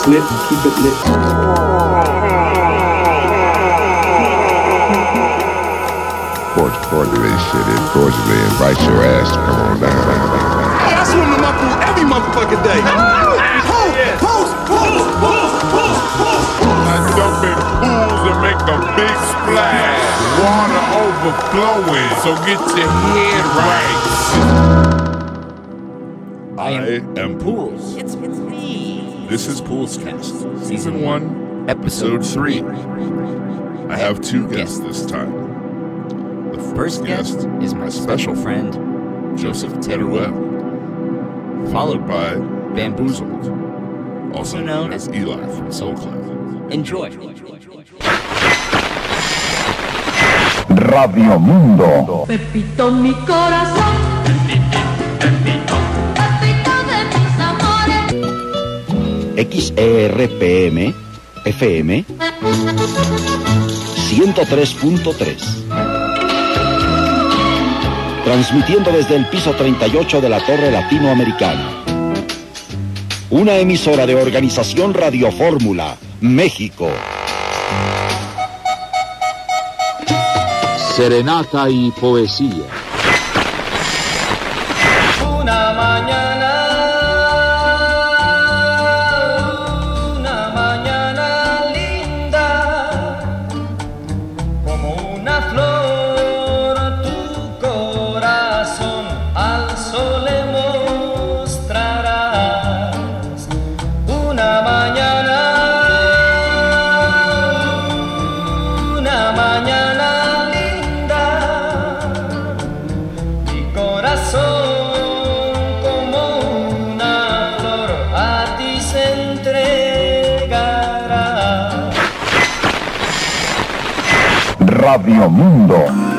it's lit, keep it lit. Course, cordially shit is cordially invite your ass to come on down. Hey, I swim in my pool every motherfucking day. Post, post, post, post, post, post. I jump in pools and make a big splash. Water overflowing, so get your head right. I am Pools. It's, it's me. This is Poolscast, Season 1, Episode 3. I have two guests this time. The First guest is my special friend, Joseph Terruel, followed by Bamboozle. also known as Eli from Soul Clap. Enjoy. Radio Mundo. Pepito mi corazón. XERPM FM 103.3. Transmitiendo desde el piso 38 de la Torre Latinoamericana. Una emisora de Organización Radio Fórmula, México. Serenata y poesía. Radio Mundo.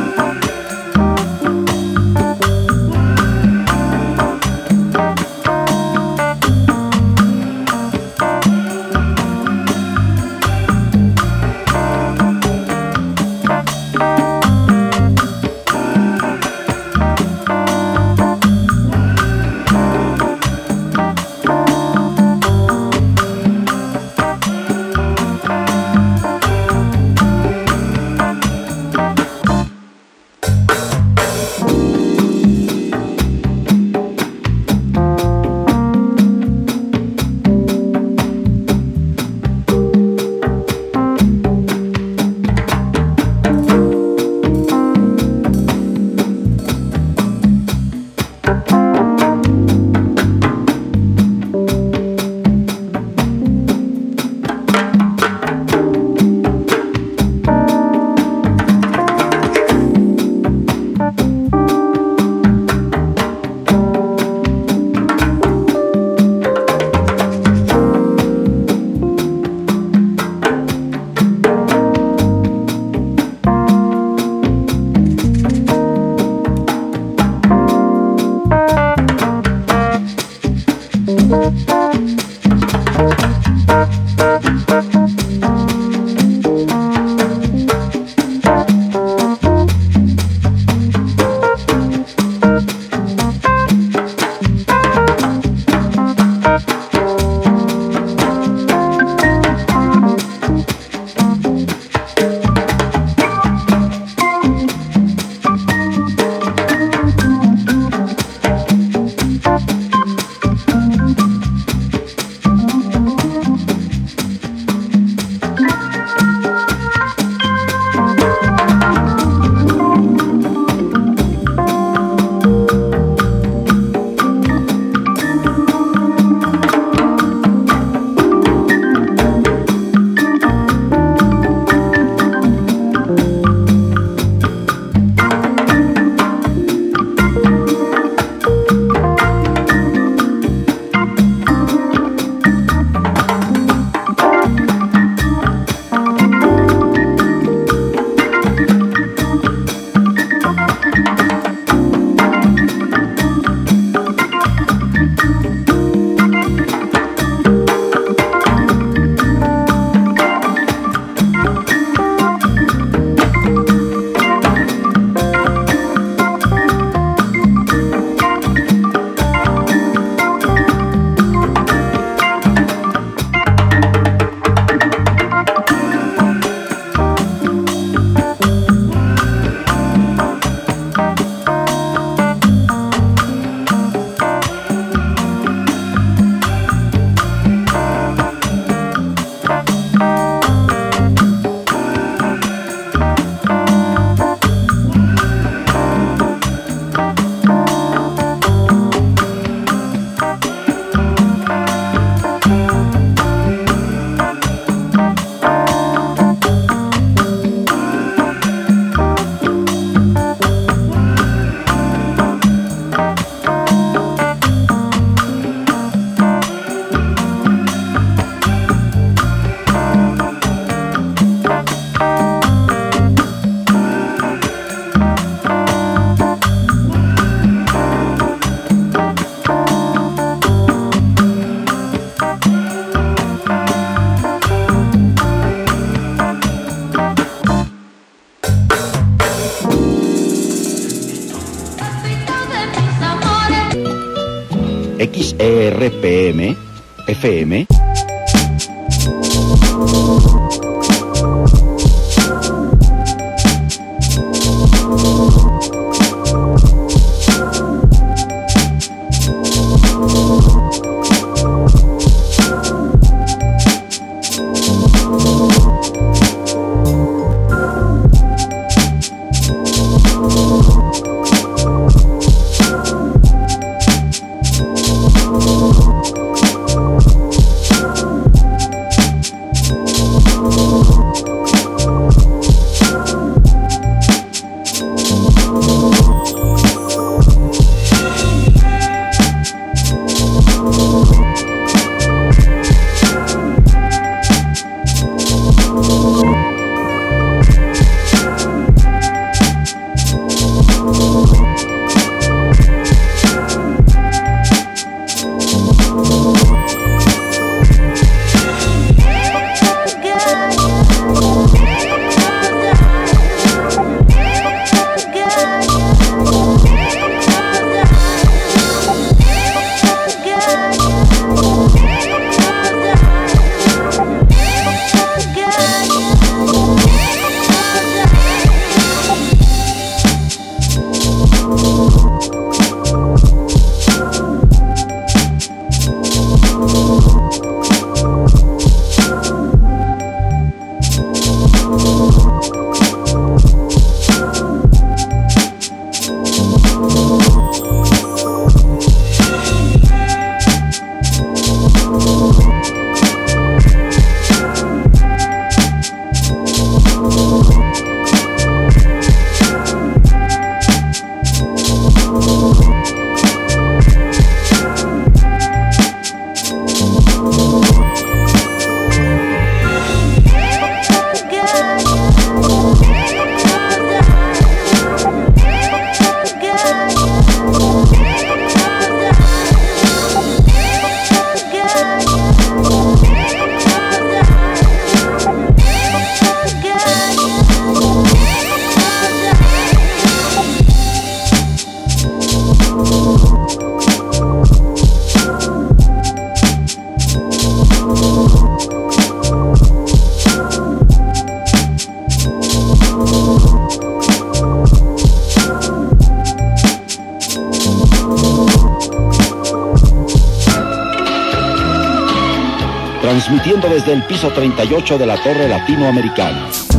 RPM, FM, desde el piso 38 de la Torre Latinoamericana.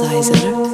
Synthesizer.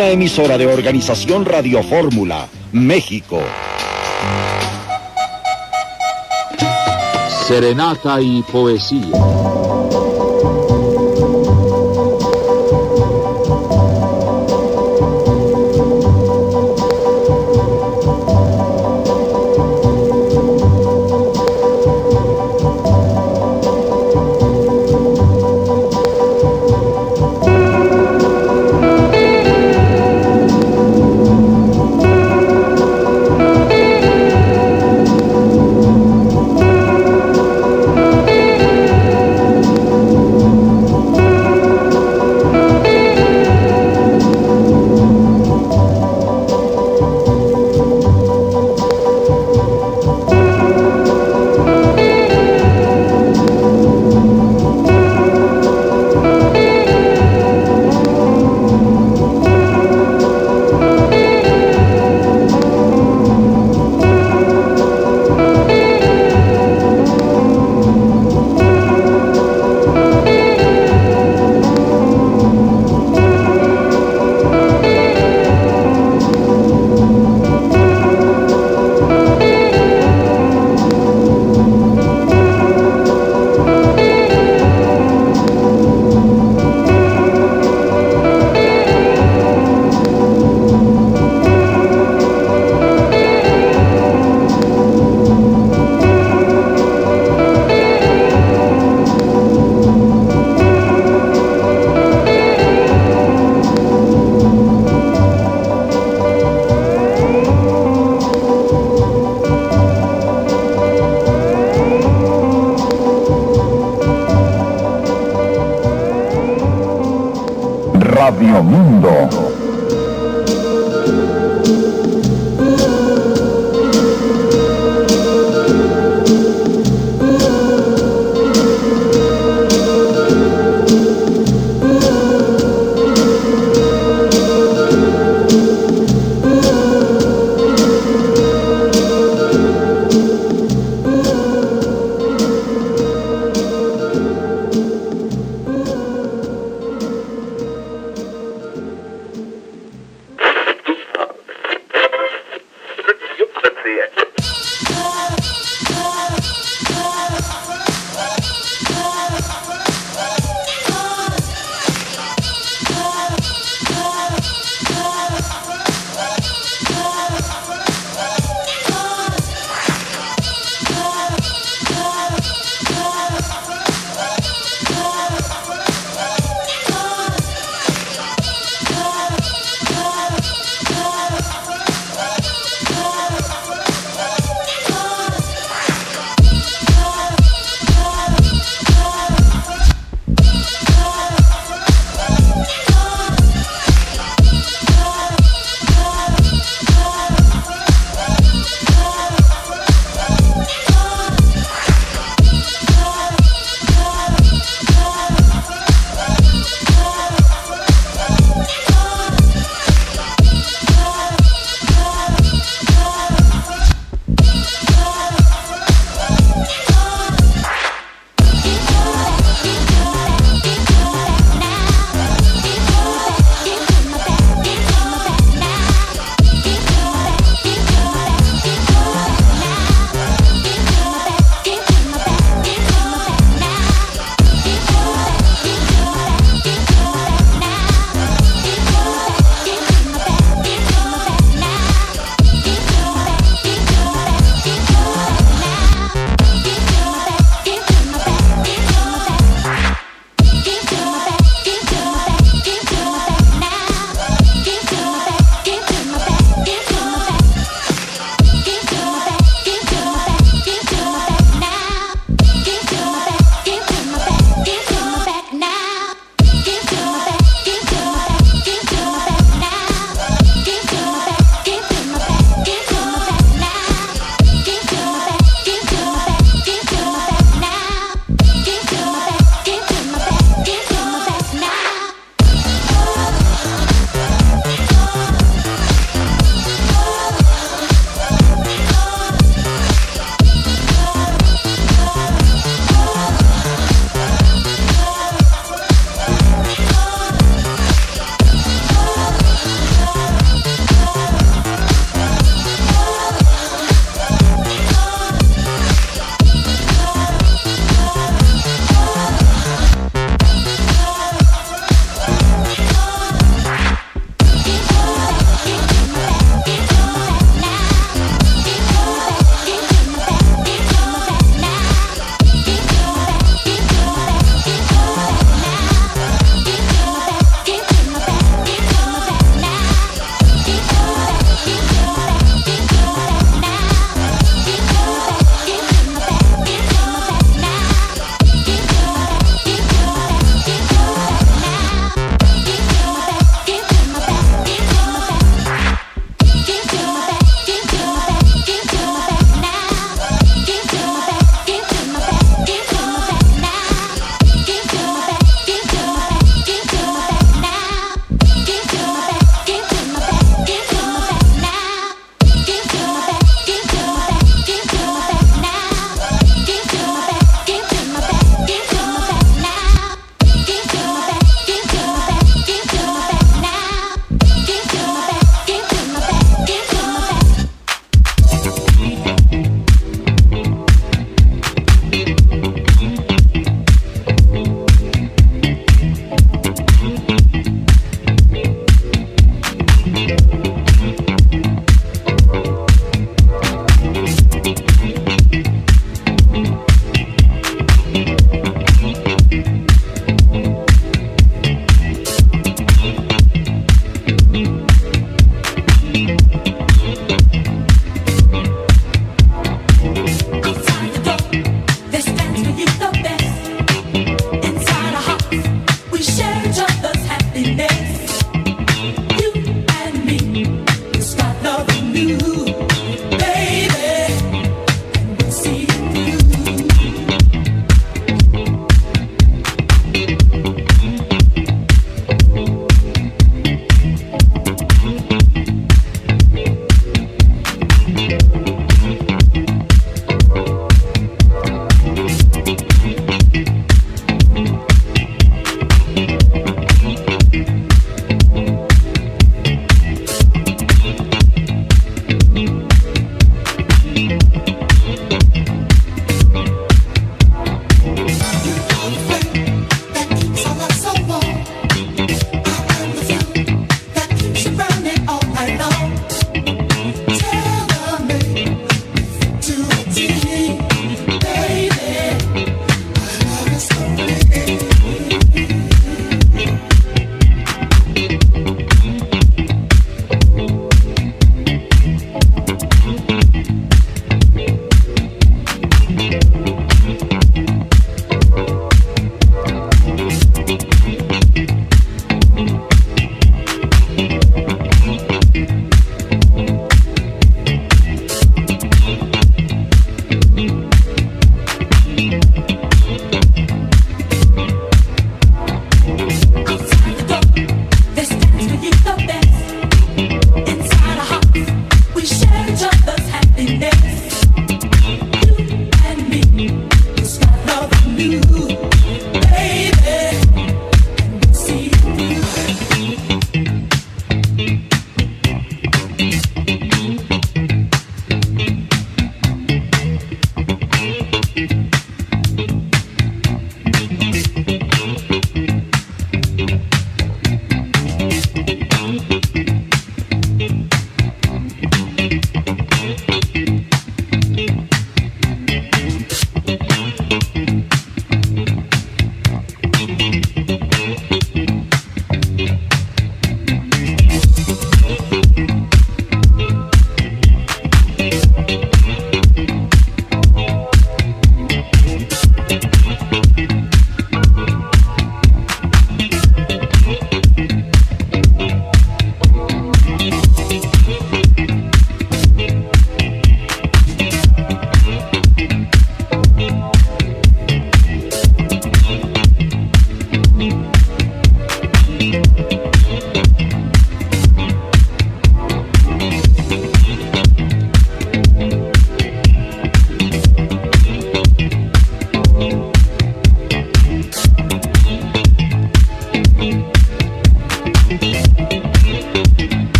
Una emisora de Organización Radio Fórmula, México. Serenata y poesía.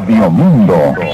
Radio Mundo.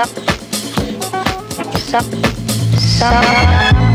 sak sak sak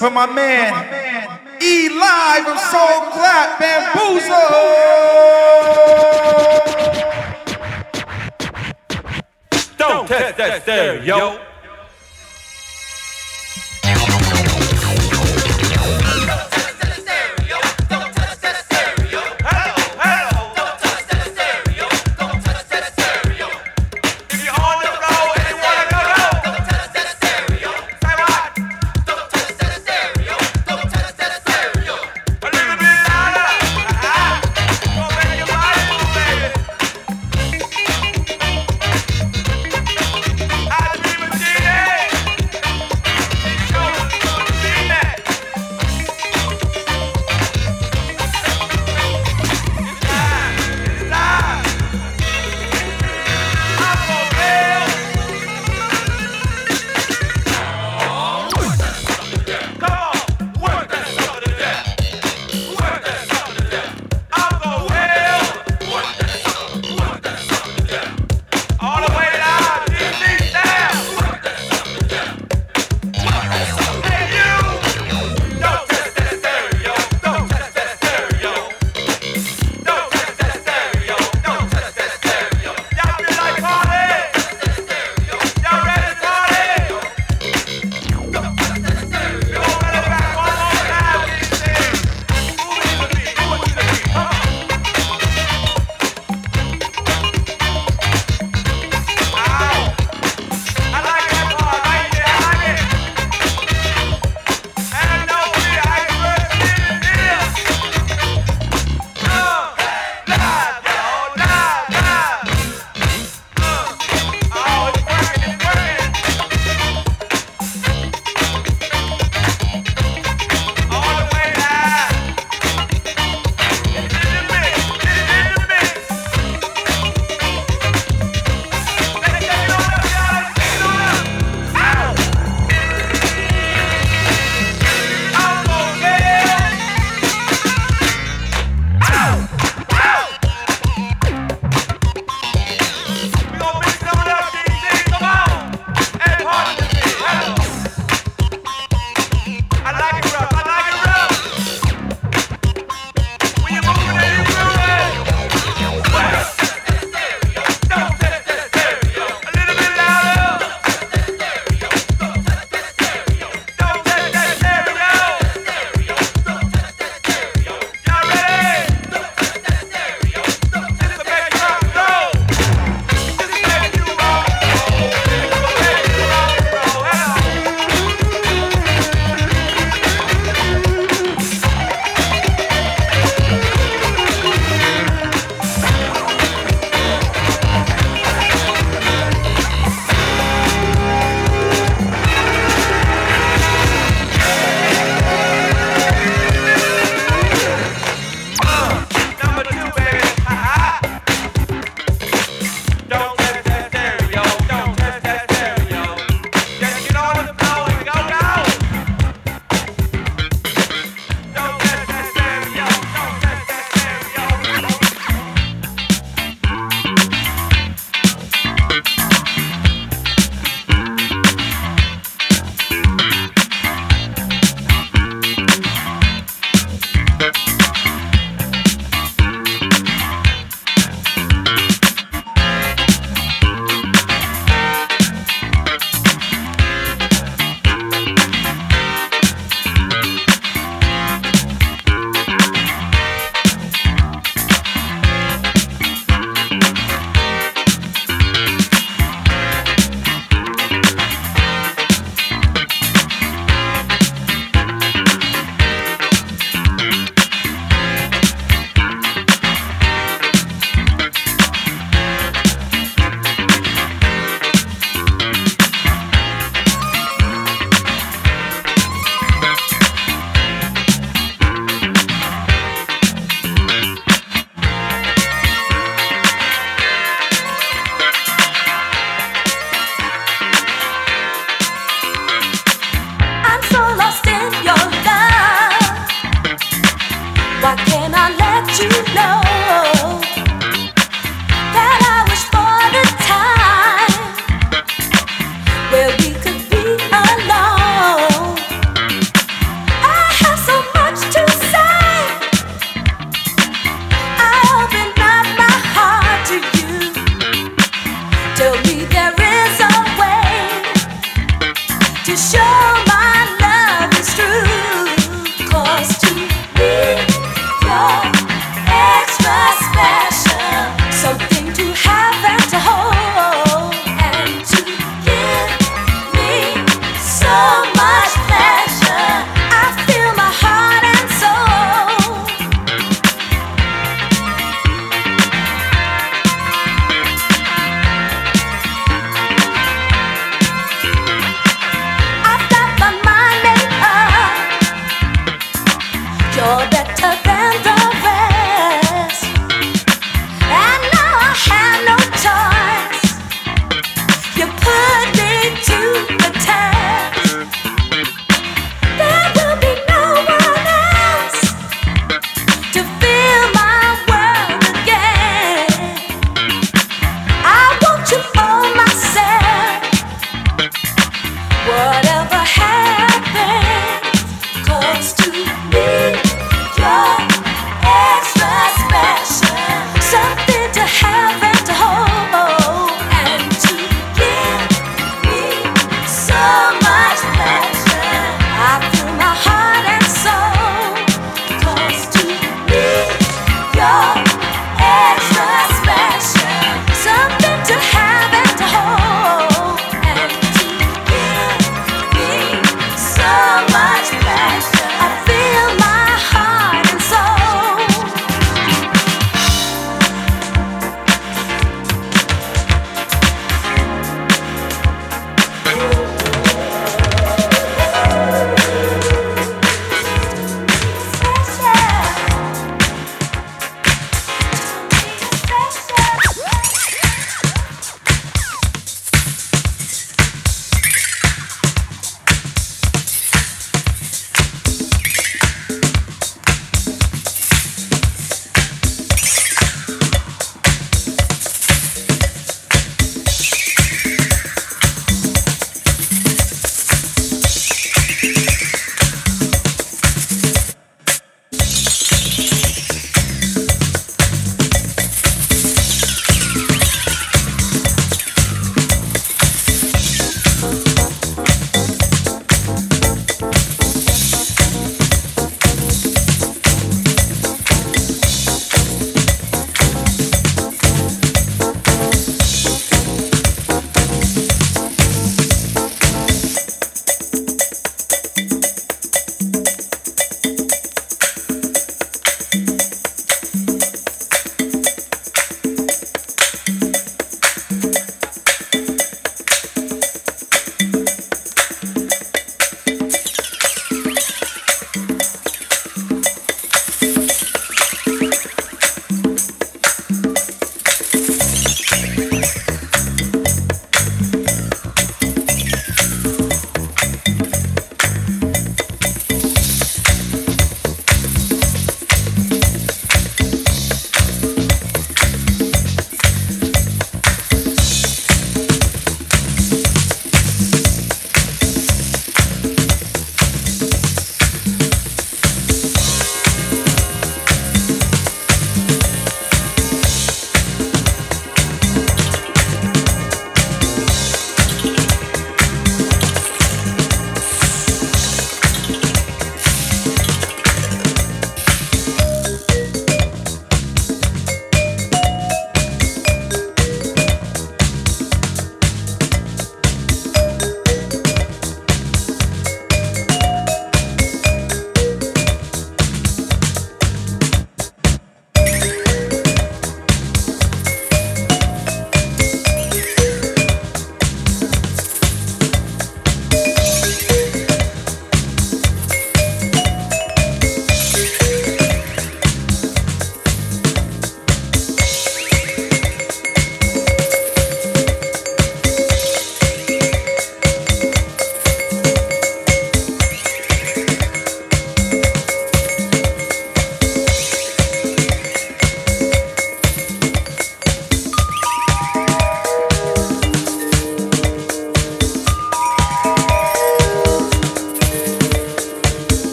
for my man, E Live and Soul Clap Bamboozle. Don't test that stereo.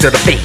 To the beat.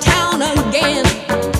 town again.